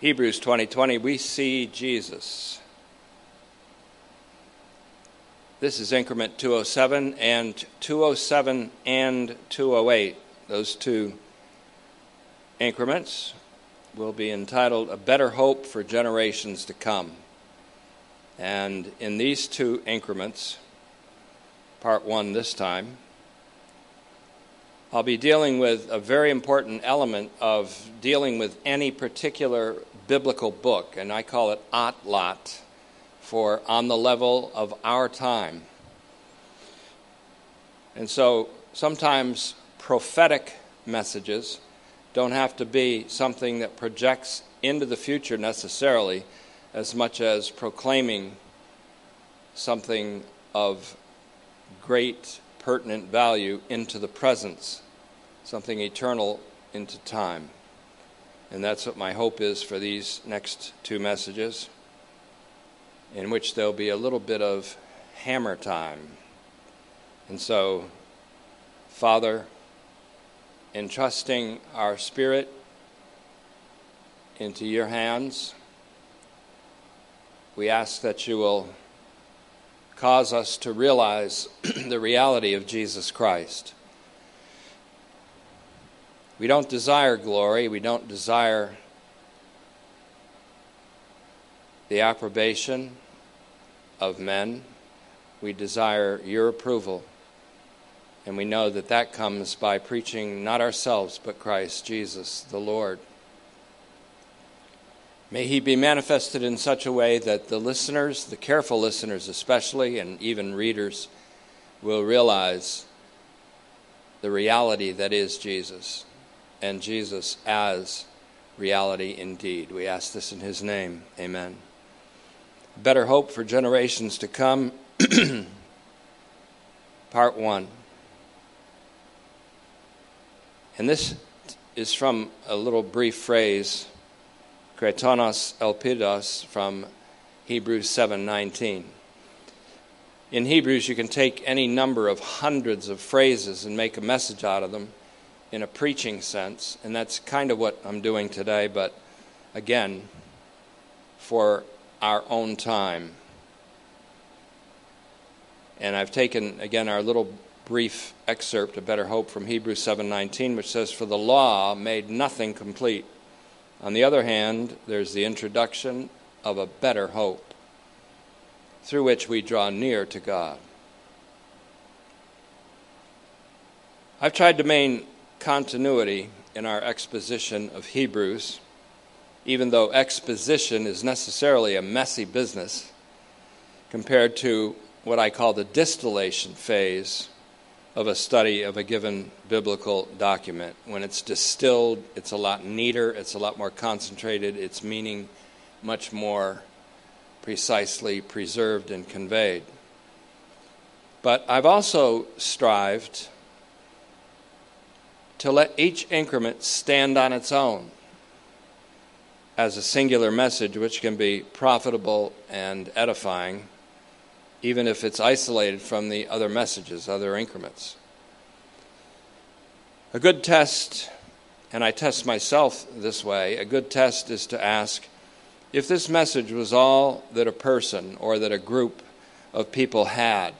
Hebrews 2020, we see Jesus. This is increment 207 and 207 and 208. Those two increments will be entitled A Better Hope for Generations to Come. And in these two increments, part one this time, I'll be dealing with a very important element of dealing with any particular biblical book, and I call it Atlat for on the level of our time. And so sometimes prophetic messages don't have to be something that projects into the future necessarily as much as proclaiming something of great pertinent value into the presence, something eternal into time. And that's what my hope is for these next two messages, in which there'll be a little bit of hammer time. And so, Father, entrusting our spirit into your hands, we ask that you will cause us to realize the reality of Jesus Christ. We don't desire glory, we don't desire the approbation of men. We desire your approval. And we know that that comes by preaching not ourselves, but Christ Jesus, the Lord. May he be manifested in such a way that the listeners, the careful listeners especially, and even readers, will realize the reality that is Jesus, and Jesus as reality indeed. We ask this in his name. Amen. Better hope for generations to come. Part 1. And this is from a little brief phrase, kretonos elpidos, from Hebrews 7:19. In Hebrews, you can take any number of hundreds of phrases and make a message out of them in a preaching sense, and that's kind of what I'm doing today, but again, for our own time. And I've taken, again, our little brief excerpt, A Better Hope, from Hebrews 7:19, which says, "For the law made nothing complete." On the other hand, there's the introduction of a better hope, through which we draw near to God. I've tried to maintain continuity in our exposition of Hebrews, even though exposition is necessarily a messy business compared to what I call the distillation phase of a study of a given biblical document. When it's distilled, it's a lot neater, it's a lot more concentrated, its meaning much more precisely preserved and conveyed. But I've also strived to let each increment stand on its own as a singular message which can be profitable and edifying even if it's isolated from the other messages, other increments. A good test, and I test myself this way, a good test is to ask if this message was all that a person or that a group of people had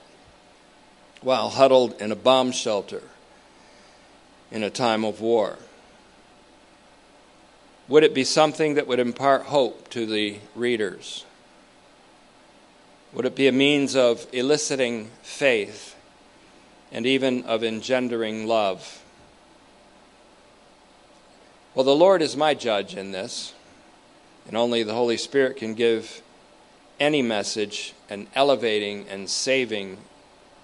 while huddled in a bomb shelter in a time of war. Would it be something that would impart hope to the readers? Would it be a means of eliciting faith and even of engendering love? Well, the Lord is my judge in this, and only the Holy Spirit can give any message an elevating and saving,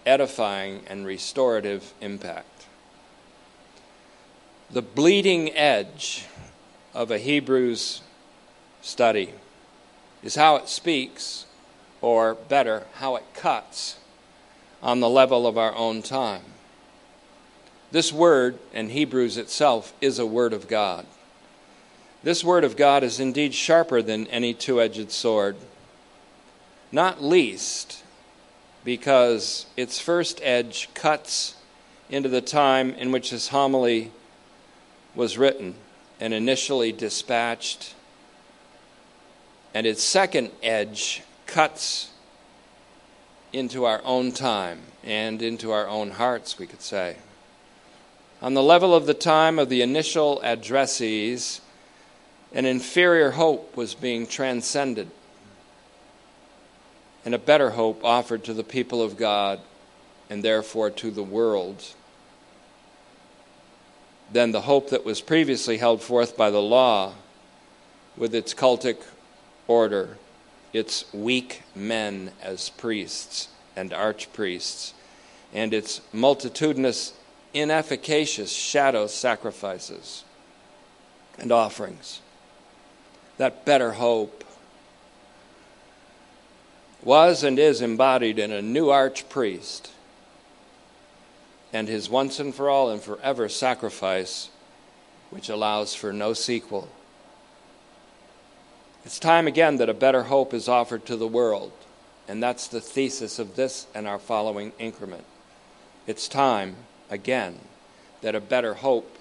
edifying, and restorative impact. The bleeding edge of a Hebrew's study is how it speaks or better, how it cuts on the level of our own time. This word, in Hebrews itself, is a word of God. This word of God is indeed sharper than any two edged sword, not least because its first edge cuts into the time in which this homily was written and initially dispatched, and its second edge cuts into our own time and into our own hearts, we could say. On the level of the time of the initial addressees, an inferior hope was being transcended, and a better hope offered to the people of God and therefore to the world than the hope that was previously held forth by the law with its cultic order, its weak men as priests and archpriests, and its multitudinous, inefficacious shadow sacrifices and offerings. That better hope was and is embodied in a new archpriest and his once and for all and forever sacrifice, which allows for no sequel. It's time again that a better hope is offered to the world, and that's the thesis of this and our following increment. It's time again that a better hope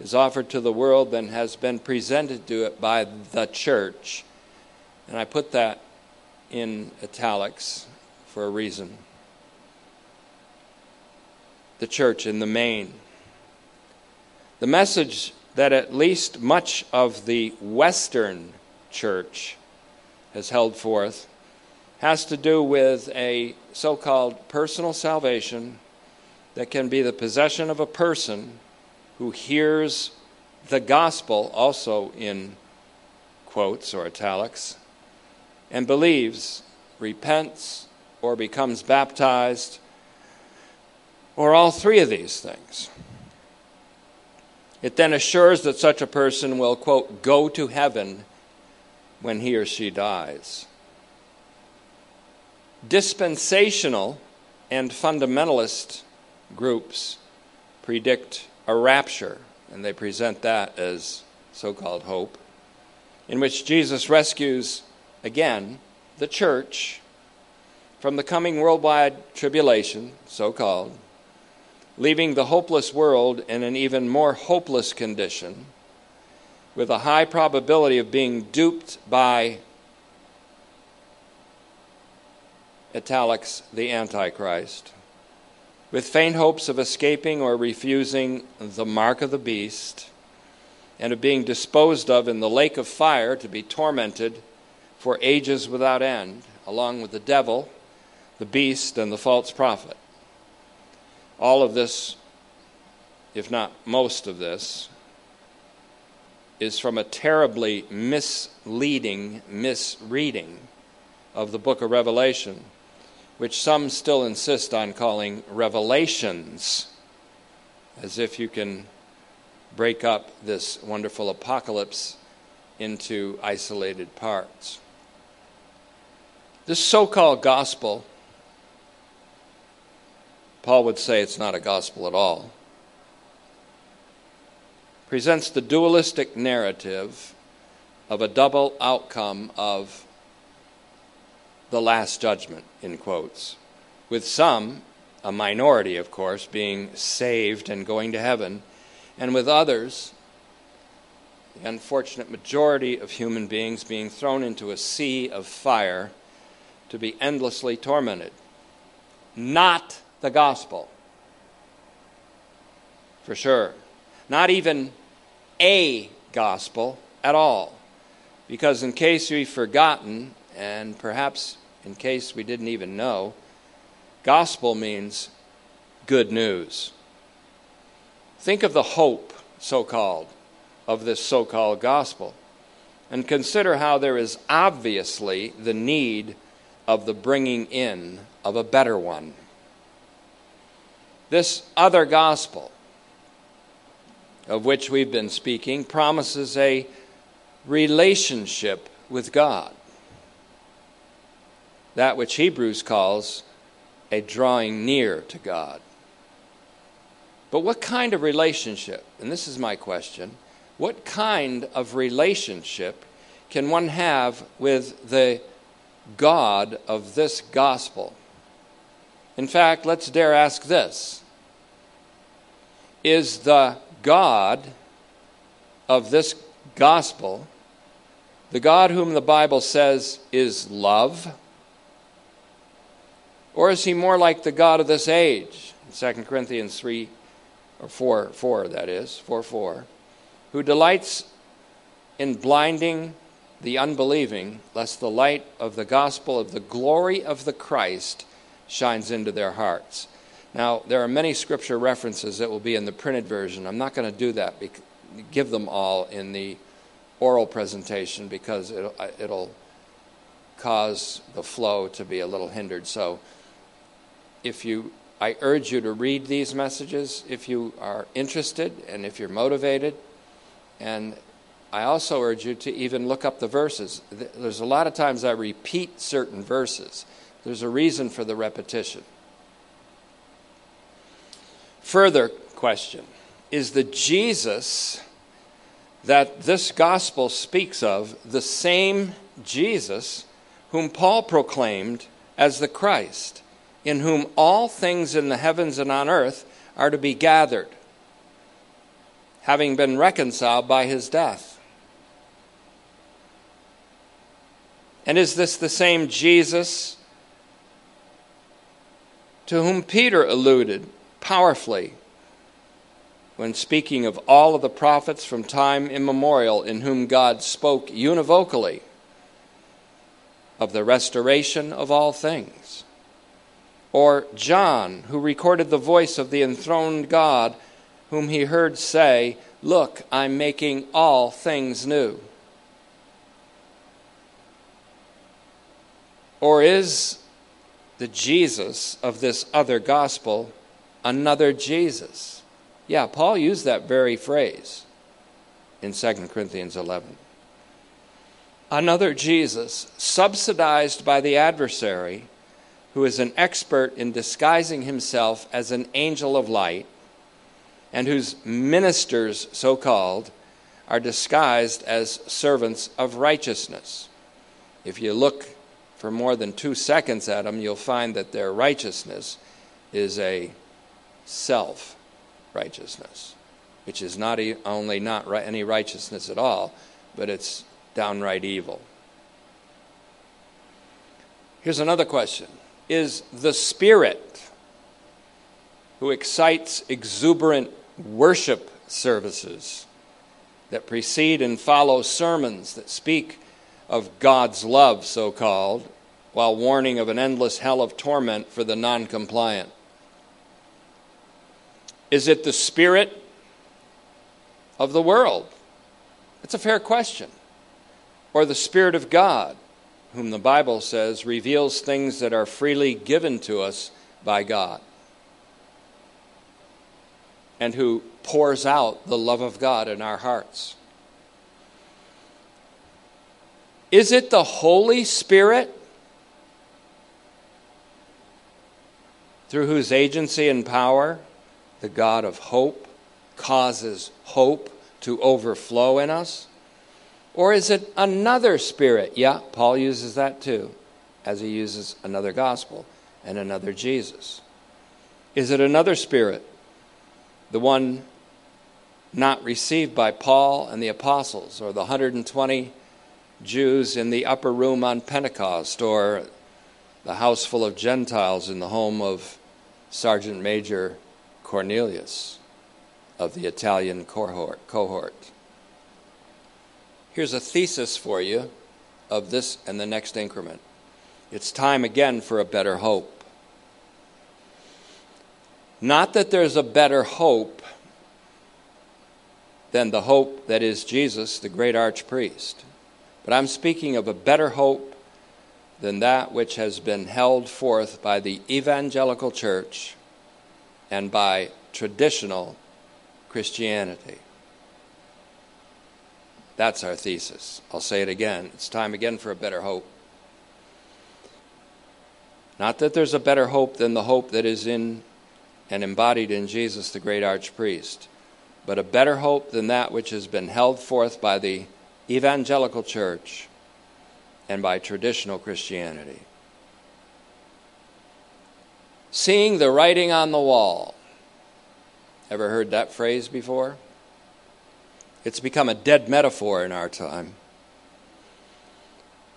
is offered to the world than has been presented to it by the church. And I put that in italics for a reason the church in the main. The message that at least much of the Western church has held forth has to do with a so called personal salvation that can be the possession of a person who hears the gospel, also in quotes or italics, and believes, repents, or becomes baptized or all three of these things. It then assures that such a person will, quote, go to heaven when he or she dies. Dispensational and fundamentalist groups predict a rapture, and they present that as so called hope, in which Jesus rescues, again, the church from the coming worldwide tribulation, so called, leaving the hopeless world in an even more hopeless condition, with a high probability of being duped by italics the Antichrist, with faint hopes of escaping or refusing the mark of the beast, and of being disposed of in the lake of fire to be tormented for ages without end, along with the devil, the beast, and the false prophet. All of this, if not most of this, is from a terribly misleading misreading of the book of Revelation, which some still insist on calling revelations, as if you can break up this wonderful apocalypse into isolated parts. This so called gospel Paul would say it's not a gospel at all, presents the dualistic narrative of a double outcome of the last judgment, in quotes, with some, a minority of course, being saved and going to heaven, and with others, the unfortunate majority of human beings being thrown into a sea of fire to be endlessly tormented. Not the gospel. For sure. Not even a gospel at all. Because, in case we've forgotten, and perhaps in case we didn't even know, gospel means good news. Think of the hope, so called, of this so called gospel, and consider how there is obviously the need of the bringing in of a better one. This other gospel of which we've been speaking promises a relationship with God. That which Hebrews calls a drawing near to God. But what kind of relationship? And this is my question. What kind of relationship can one have with the God of this gospel? In fact, let's dare ask this Is the God of this gospel the God whom the Bible says is love? Or is he more like the God of this age? 2 Corinthians 3 or 4, 4 that is, 4 4, who delights in blinding the unbelieving, lest the light of the gospel of the glory of the Christ shines into their hearts. Now, there are many scripture references that will be in the printed version. I'm not going to do that, give them all in the oral presentation because it'll, it'll cause the flow to be a little hindered. So, if you, I urge you to read these messages if you are interested and if you're motivated. And I also urge you to even look up the verses. There's a lot of times I repeat certain verses, there's a reason for the repetition. Further question Is the Jesus that this gospel speaks of the same Jesus whom Paul proclaimed as the Christ, in whom all things in the heavens and on earth are to be gathered, having been reconciled by his death? And is this the same Jesus to whom Peter alluded powerfully when speaking of all of the prophets from time immemorial in whom God spoke univocally of the restoration of all things? Or John, who recorded the voice of the enthroned God, whom he heard say, Look, I'm making all things new. Or is the Jesus of this other gospel another Jesus? Yeah, Paul used that very phrase in 2 Corinthians 11. Another Jesus, subsidized by the adversary, who is an expert in disguising himself as an angel of light, and whose ministers, so called, are disguised as servants of righteousness. If you look for more than two seconds at them, you'll find that their righteousness is a self righteousness, which is not only not any righteousness at all, but it's downright evil. Here's another question Is the Spirit who excites exuberant worship services that precede and follow sermons that speak of God's love, so called, while warning of an endless hell of torment for the non compliant? Is it the spirit of the world? It's a fair question. Or the Spirit of God, whom the Bible says reveals things that are freely given to us by God, and who pours out the love of God in our hearts. Is it the Holy Spirit through whose agency and power the God of hope causes hope to overflow in us? Or is it another spirit? Yeah, Paul uses that too, as he uses another gospel and another Jesus. Is it another spirit? The one not received by Paul and the apostles, or the 120 Jews in the upper room on Pentecost, or the house full of Gentiles in the home of Sergeant Major Cornelius of the Italian cohort. Here's a thesis for you of this and the next increment. It's time again for a better hope. Not that there's a better hope than the hope that is Jesus, the great archpriest. But I'm speaking of a better hope than that which has been held forth by the evangelical church and by traditional Christianity. That's our thesis. I'll say it again. It's time again for a better hope. Not that there's a better hope than the hope that is in and embodied in Jesus, the great archpriest, but a better hope than that which has been held forth by the evangelical church and by traditional Christianity. Seeing the writing on the wall. Ever heard that phrase before? It's become a dead metaphor in our time.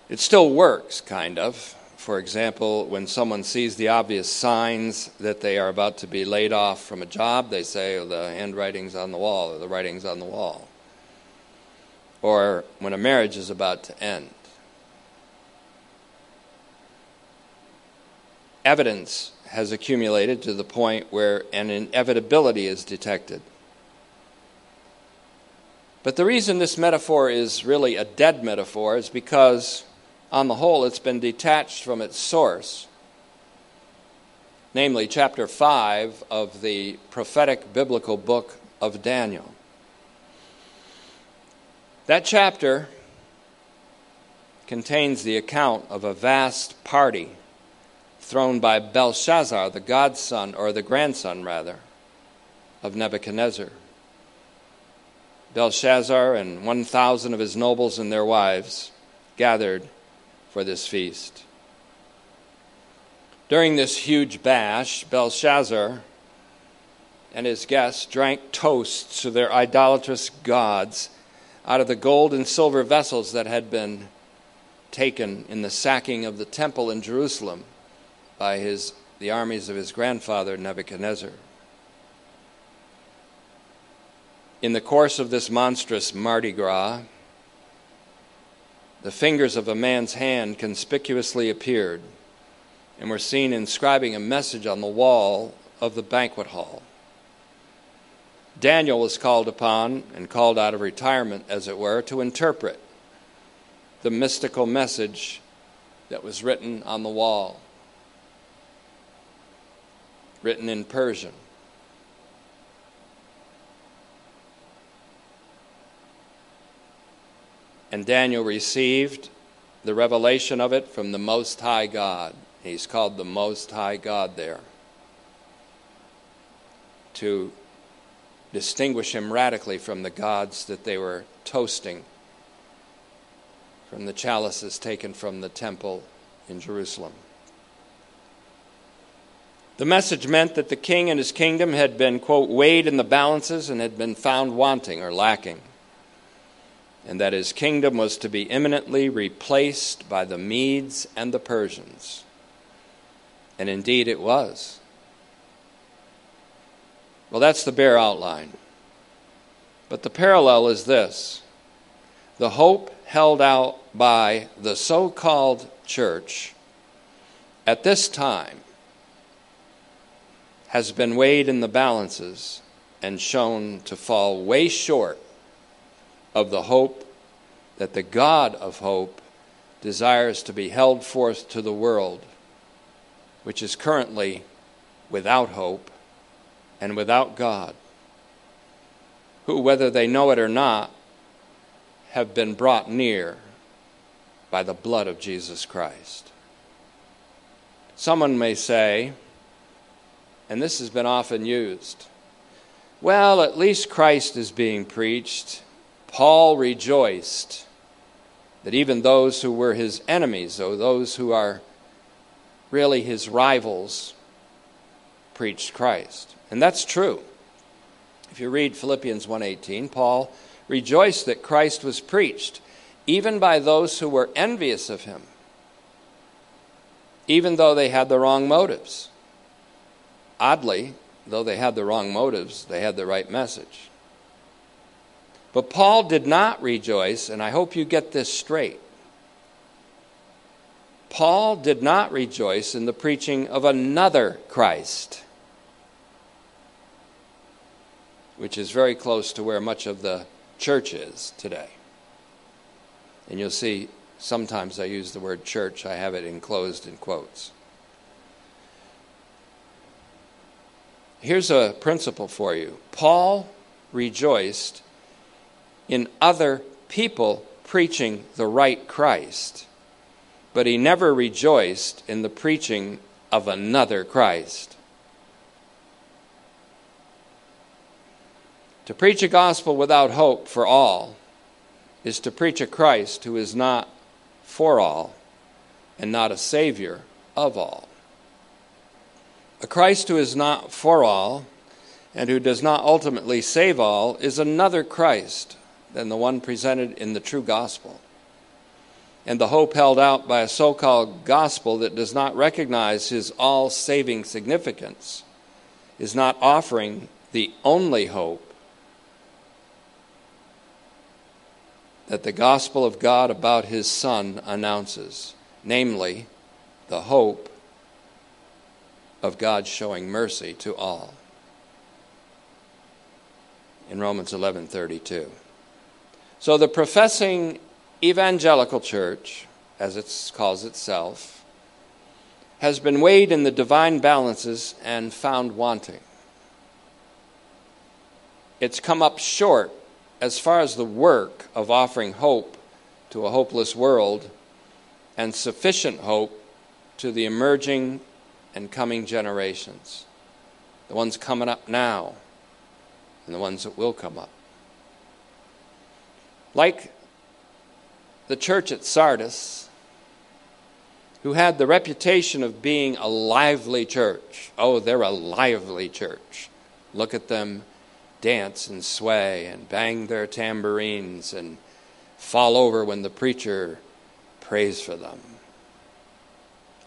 It still works, kind of. For example, when someone sees the obvious signs that they are about to be laid off from a job, they say, oh, the handwriting's on the wall, or the writing's on the wall. Or when a marriage is about to end. Evidence has accumulated to the point where an inevitability is detected. But the reason this metaphor is really a dead metaphor is because, on the whole, it's been detached from its source, namely chapter 5 of the prophetic biblical book of Daniel. That chapter contains the account of a vast party thrown by Belshazzar, the godson, or the grandson, rather, of Nebuchadnezzar. Belshazzar and 1,000 of his nobles and their wives gathered for this feast. During this huge bash, Belshazzar and his guests drank toasts to their idolatrous gods out of the gold and silver vessels that had been taken in the sacking of the temple in Jerusalem by his, the armies of his grandfather Nebuchadnezzar. In the course of this monstrous Mardi Gras, the fingers of a man's hand conspicuously appeared and were seen inscribing a message on the wall of the banquet hall. Daniel was called upon and called out of retirement, as it were, to interpret the mystical message that was written on the wall written in Persian. And Daniel received the revelation of it from the Most High God. He's called the Most High God there to distinguish him radically from the gods that they were toasting from the chalices taken from the temple in Jerusalem. The message meant that the king and his kingdom had been, quote, weighed in the balances and had been found wanting or lacking, and that his kingdom was to be imminently replaced by the Medes and the Persians. And indeed it was. Well, that's the bare outline. But the parallel is this the hope held out by the so called church at this time has been weighed in the balances and shown to fall way short of the hope that the God of hope desires to be held forth to the world, which is currently without hope and without God, who, whether they know it or not, have been brought near by the blood of Jesus Christ. Someone may say, and this has been often used. Well, at least Christ is being preached. Paul rejoiced that even those who were his enemies, or those who are really his rivals, preached Christ. And that's true. If you read Philippians 1:18, Paul rejoiced that Christ was preached even by those who were envious of him, even though they had the wrong motives. Oddly, though they had the wrong motives, they had the right message. But Paul did not rejoice, and I hope you get this straight. Paul did not rejoice in the preaching of another Christ, which is very close to where much of the church is today. And you'll see sometimes I use the word church, I have it enclosed in quotes. Here's a principle for you Paul rejoiced in other people preaching the right Christ, but he never rejoiced in the preaching of another Christ. To preach a gospel without hope for all is to preach a Christ who is not for all and not a Savior of all. A Christ who is not for all and who does not ultimately save all is another Christ than the one presented in the true gospel. And the hope held out by a so called gospel that does not recognize his all saving significance is not offering the only hope that the gospel of God about his Son announces, namely, the hope of God showing mercy to all. In Romans 11:32. So the professing evangelical church, as it calls itself, has been weighed in the divine balances and found wanting. It's come up short as far as the work of offering hope to a hopeless world and sufficient hope to the emerging and coming generations, the ones coming up now and the ones that will come up. Like the church at Sardis, who had the reputation of being a lively church. Oh, they're a lively church. Look at them dance and sway and bang their tambourines and fall over when the preacher prays for them.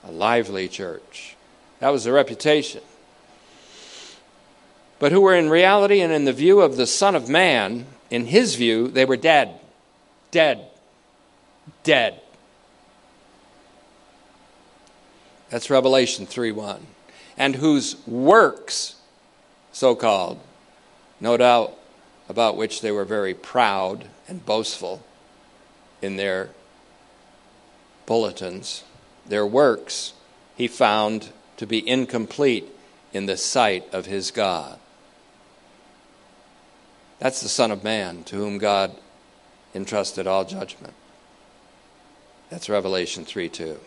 A lively church. That was the reputation. But who were in reality and in the view of the Son of Man, in his view, they were dead. Dead. Dead. That's Revelation 3 1. And whose works, so called, no doubt about which they were very proud and boastful in their bulletins. Their works he found to be incomplete in the sight of his God. That's the Son of Man to whom God entrusted all judgment. That's Revelation 3 2.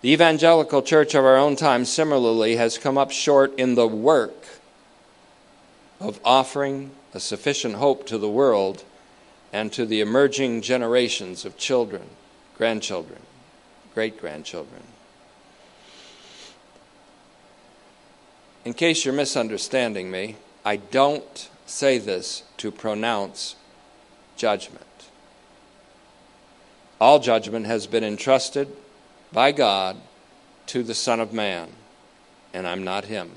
The evangelical church of our own time similarly has come up short in the work of offering a sufficient hope to the world and to the emerging generations of children, grandchildren, great grandchildren. In case you're misunderstanding me, I don't say this to pronounce judgment. All judgment has been entrusted by God to the Son of Man, and I'm not him.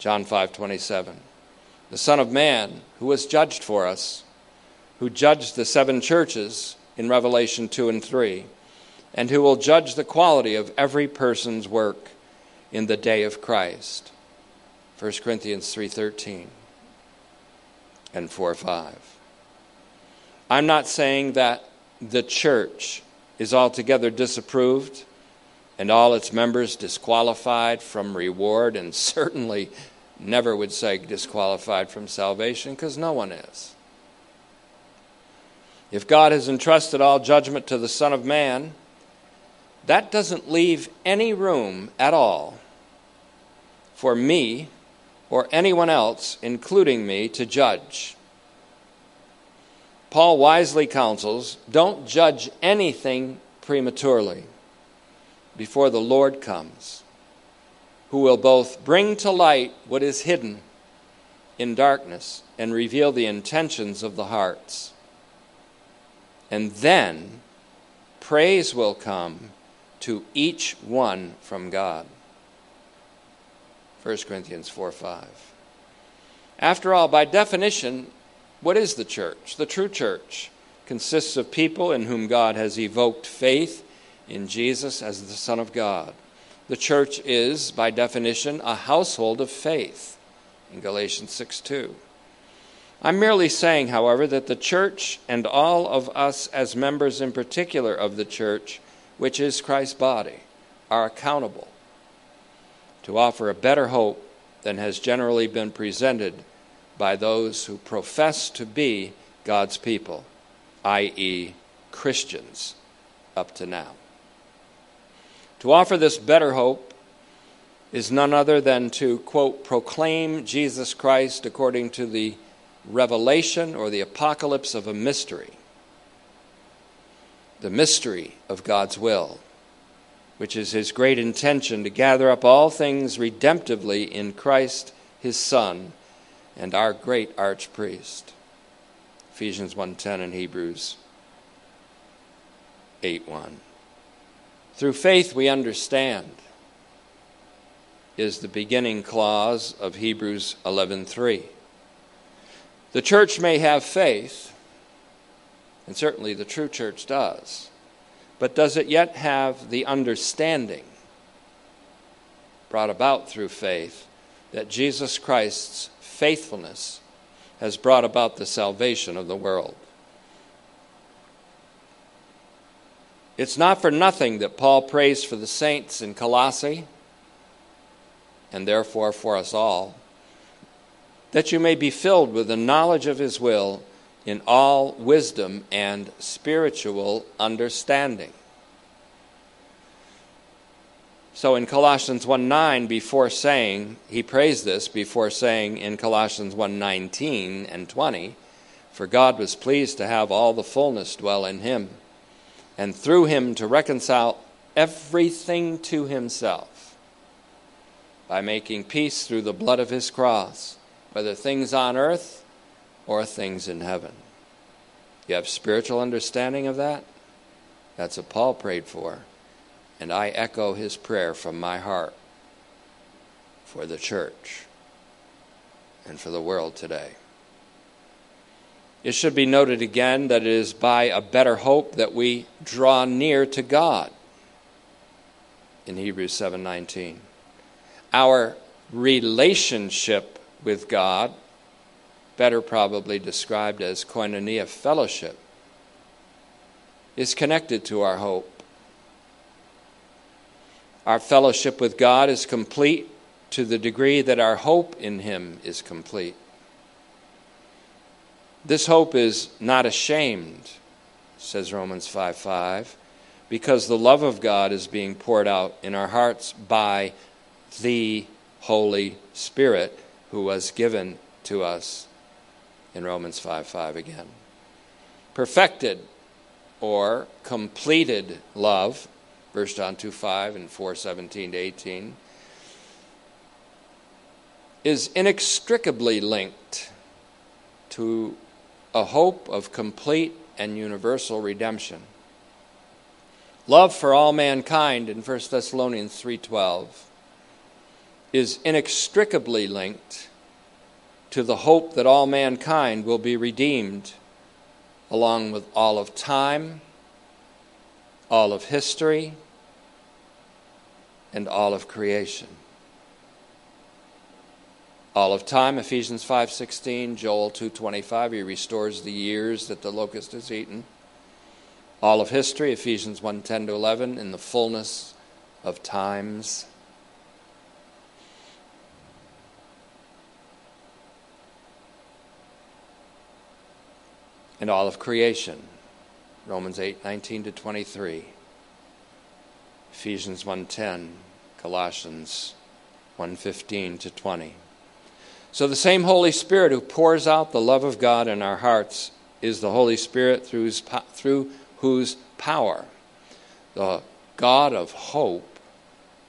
John 5:27. The Son of Man who was judged for us, who judged the seven churches in Revelation 2 and 3, and who will judge the quality of every person's work in the day of Christ. 1 Corinthians 3:13 and 4:5. I'm not saying that the church is altogether disapproved and all its members disqualified from reward, and certainly never would say disqualified from salvation because no one is. If God has entrusted all judgment to the Son of Man, that doesn't leave any room at all for me or anyone else, including me, to judge. Paul wisely counsels don't judge anything prematurely before the Lord comes, who will both bring to light what is hidden in darkness and reveal the intentions of the hearts. And then praise will come to each one from God. 1 Corinthians 4 5. After all, by definition, what is the church? The true church consists of people in whom God has evoked faith in Jesus as the Son of God. The church is, by definition, a household of faith in Galatians 6 2. I'm merely saying, however, that the church and all of us as members in particular of the church, which is Christ's body, are accountable to offer a better hope than has generally been presented by those who profess to be God's people, i.e., Christians, up to now. To offer this better hope is none other than to, quote, proclaim Jesus Christ according to the revelation or the apocalypse of a mystery, the mystery of God's will, which is his great intention to gather up all things redemptively in Christ his Son and our great archpriest. Ephesians 1:10 and Hebrews 8:1. Through faith we understand is the beginning clause of Hebrews 11:3. The church may have faith, and certainly the true church does. But does it yet have the understanding brought about through faith that Jesus Christ's faithfulness has brought about the salvation of the world? It's not for nothing that Paul prays for the saints in Colossae, and therefore for us all, that you may be filled with the knowledge of his will in all wisdom and spiritual understanding. So in Colossians 1 9, before saying, he prays this before saying in Colossians 1 19 and 20, for God was pleased to have all the fullness dwell in him, and through him to reconcile everything to himself by making peace through the blood of his cross, whether things on earth or things in heaven. You have spiritual understanding of that? That's what Paul prayed for. And I echo his prayer from my heart for the church and for the world today. It should be noted again that it is by a better hope that we draw near to God in Hebrews 7:19. Our relationship with God better probably described as koinonia fellowship, is connected to our hope. Our fellowship with God is complete to the degree that our hope in Him is complete. This hope is not ashamed, says Romans 5 5, because the love of God is being poured out in our hearts by the Holy Spirit who was given to us in Romans 5 5 again. Perfected or completed love, 1 John 2 5 and 4 17 to 18, is inextricably linked to a hope of complete and universal redemption. Love for all mankind in 1 Thessalonians 3:12 is inextricably linked to the hope that all mankind will be redeemed, along with all of time, all of history, and all of creation. All of time, Ephesians 5:16, Joel 2:25, he restores the years that the locust has eaten. All of history, Ephesians 1:10 to 11, in the fullness of times. And all of creation. Romans 8 19 to 23. Ephesians 1:10, Colossians 1:15 to 20. So the same Holy Spirit who pours out the love of God in our hearts is the Holy Spirit through whose, through whose power the God of hope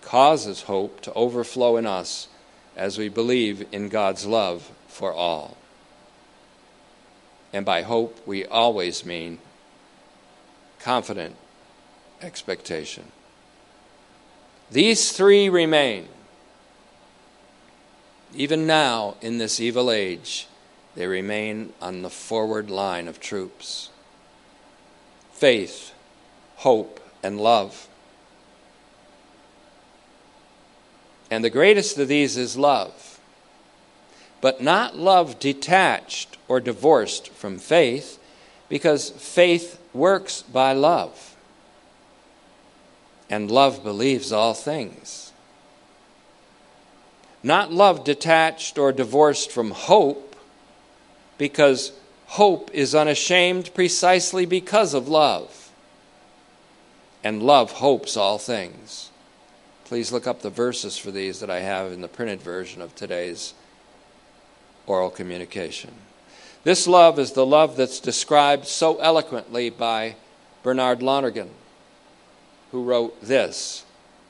causes hope to overflow in us as we believe in God's love for all. And by hope, we always mean confident expectation. These three remain. Even now, in this evil age, they remain on the forward line of troops faith, hope, and love. And the greatest of these is love, but not love detached or divorced from faith because faith works by love. And love believes all things. Not love detached or divorced from hope because hope is unashamed precisely because of love. And love hopes all things. Please look up the verses for these that I have in the printed version of today's oral communication. This love is the love that's described so eloquently by Bernard Lonergan, who wrote this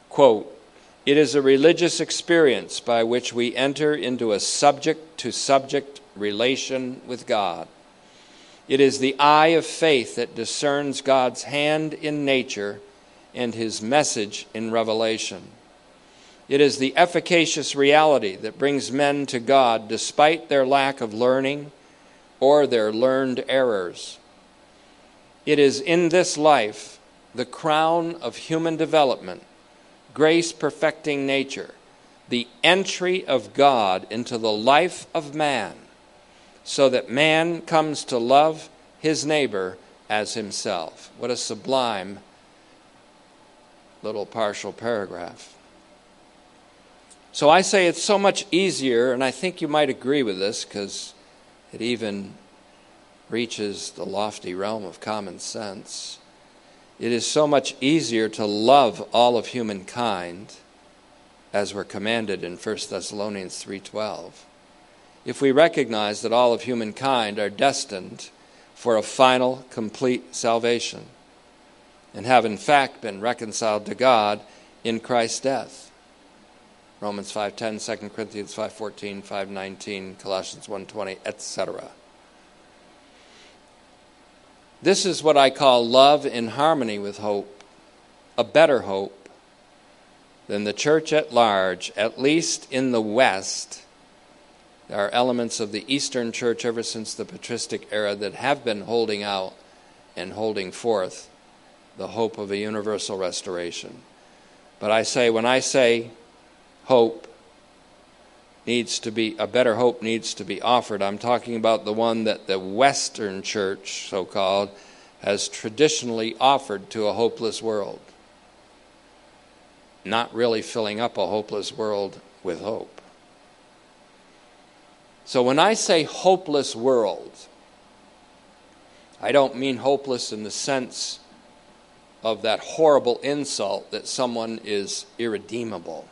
Quote, it is a religious experience by which we enter into a subject to subject relation with God. It is the eye of faith that discerns God's hand in nature and his message in revelation. It is the efficacious reality that brings men to God despite their lack of learning or their learned errors. It is in this life the crown of human development, grace perfecting nature, the entry of God into the life of man, so that man comes to love his neighbor as himself. What a sublime little partial paragraph. So I say it's so much easier, and I think you might agree with this because it even reaches the lofty realm of common sense. It is so much easier to love all of humankind as we're commanded in 1 Thessalonians 3:12 if we recognize that all of humankind are destined for a final complete salvation and have in fact been reconciled to God in Christ's death. Romans 5:10, 2 Corinthians 5:14, 5:19, Colossians 1:20, etc. This is what I call love in harmony with hope, a better hope than the church at large, at least in the West. There are elements of the Eastern church ever since the patristic era that have been holding out and holding forth the hope of a universal restoration. But I say, when I say hope needs to be, a better hope needs to be offered, I'm talking about the one that the Western church, so called, has traditionally offered to a hopeless world. Not really filling up a hopeless world with hope. So when I say hopeless world, I don't mean hopeless in the sense of that horrible insult that someone is irredeemable.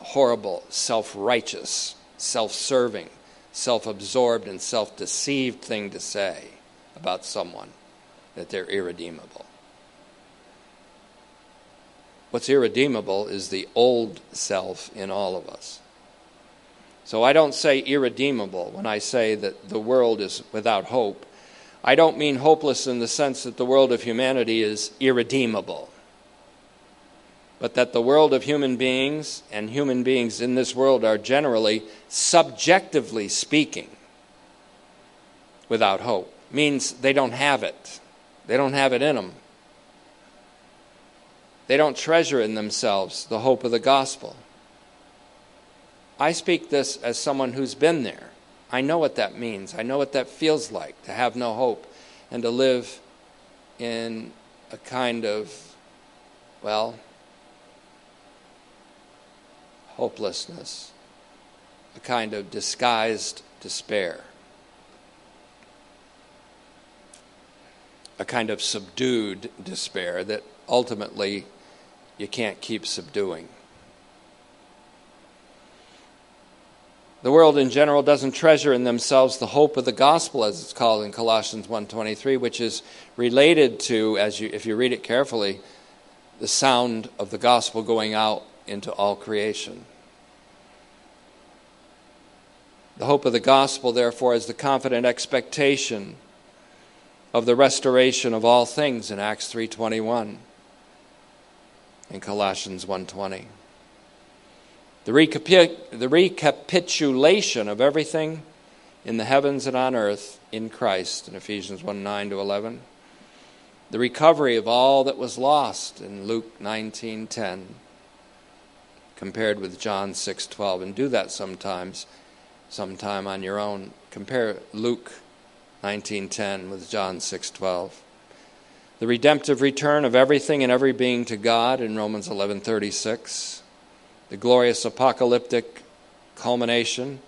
Horrible, self righteous, self serving, self absorbed, and self deceived thing to say about someone that they're irredeemable. What's irredeemable is the old self in all of us. So I don't say irredeemable when I say that the world is without hope. I don't mean hopeless in the sense that the world of humanity is irredeemable, but that the world of human beings and human beings in this world are generally, subjectively speaking, without hope. Means they don't have it, they don't have it in them. They don't treasure in themselves the hope of the gospel. I speak this as someone who's been there. I know what that means. I know what that feels like to have no hope and to live in a kind of, well, hopelessness, a kind of disguised despair, a kind of subdued despair that ultimately you can't keep subduing. The world in general doesn't treasure in themselves the hope of the gospel as it's called in Colossians 1:23 which is related to as you if you read it carefully the sound of the gospel going out into all creation. The hope of the gospel therefore is the confident expectation of the restoration of all things in Acts 3:21 and Colossians 1:20 the, recapi- the recapitulation of everything in the heavens and on earth in Christ in Ephesians 1 9 to 11. The recovery of all that was lost in Luke 19 10 compared with John 6:12 And do that sometimes, sometime on your own. Compare Luke 19:10 with John 6:12. The redemptive return of everything and every being to God in Romans 11:36 the glorious apocalyptic culmination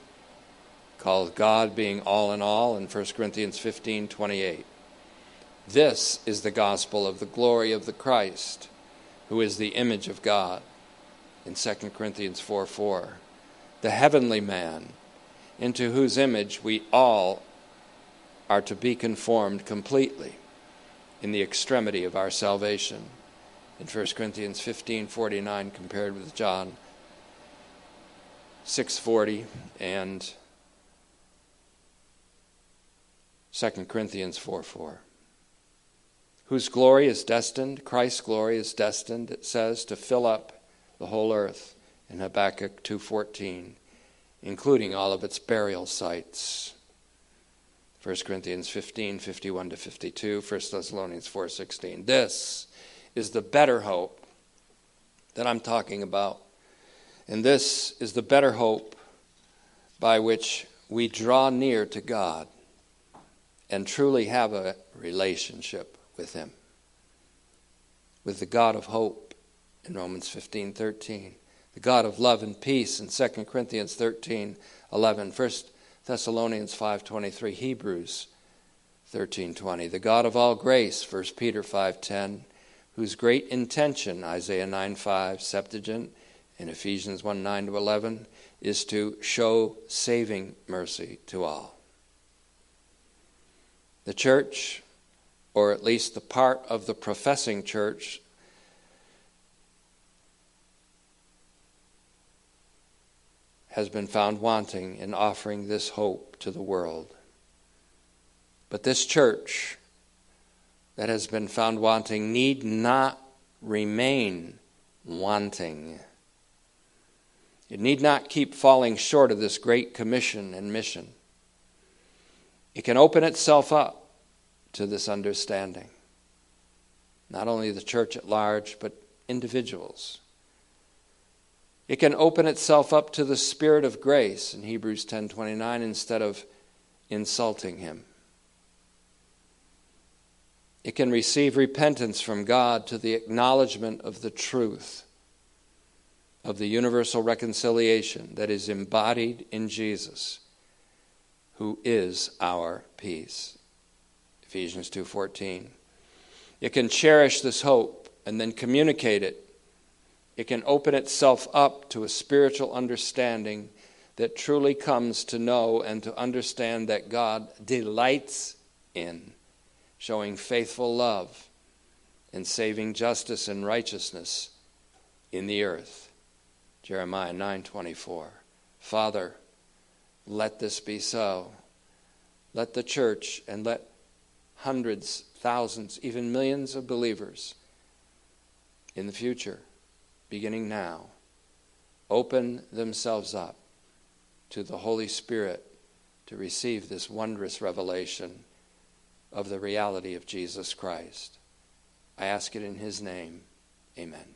called God being all in all in 1 Corinthians 15:28 This is the gospel of the glory of the Christ, who is the image of God in 2 Corinthians 4 4. The heavenly man, into whose image we all are to be conformed completely in the extremity of our salvation in 1 Corinthians 15:49 compared with John 6:40 and 2 Corinthians 4:4. Whose glory is destined, Christ's glory is destined, it says, to fill up the whole earth in Habakkuk 2:14, including all of its burial sites. 1 Corinthians 15, 51 to 52, 1 Thessalonians 4:16. This is the better hope that I'm talking about. And this is the better hope by which we draw near to God and truly have a relationship with him. With the God of hope in Romans 15:13, the God of love and peace in 2 Corinthians 13:11, 1 Thessalonians 5:23, Hebrews 13:20, the God of all grace, 1 Peter 5:10, whose great intention, Isaiah 9:5, Septuagint, in Ephesians 1 9 to 11, is to show saving mercy to all. The church, or at least the part of the professing church, has been found wanting in offering this hope to the world. But this church that has been found wanting need not remain wanting. It need not keep falling short of this great commission and mission. It can open itself up to this understanding. Not only the church at large, but individuals. It can open itself up to the spirit of grace in Hebrews 10:29 instead of insulting him. It can receive repentance from God to the acknowledgement of the truth of the universal reconciliation that is embodied in Jesus, who is our peace. Ephesians 2:14. It can cherish this hope and then communicate it. It can open itself up to a spiritual understanding that truly comes to know and to understand that God delights in showing faithful love and saving justice and righteousness in the earth. Jeremiah 9:24. Father, let this be so. Let the church and let hundreds, thousands, even millions of believers in the future, beginning now, open themselves up to the Holy Spirit to receive this wondrous revelation of the reality of Jesus Christ. I ask it in His name. Amen.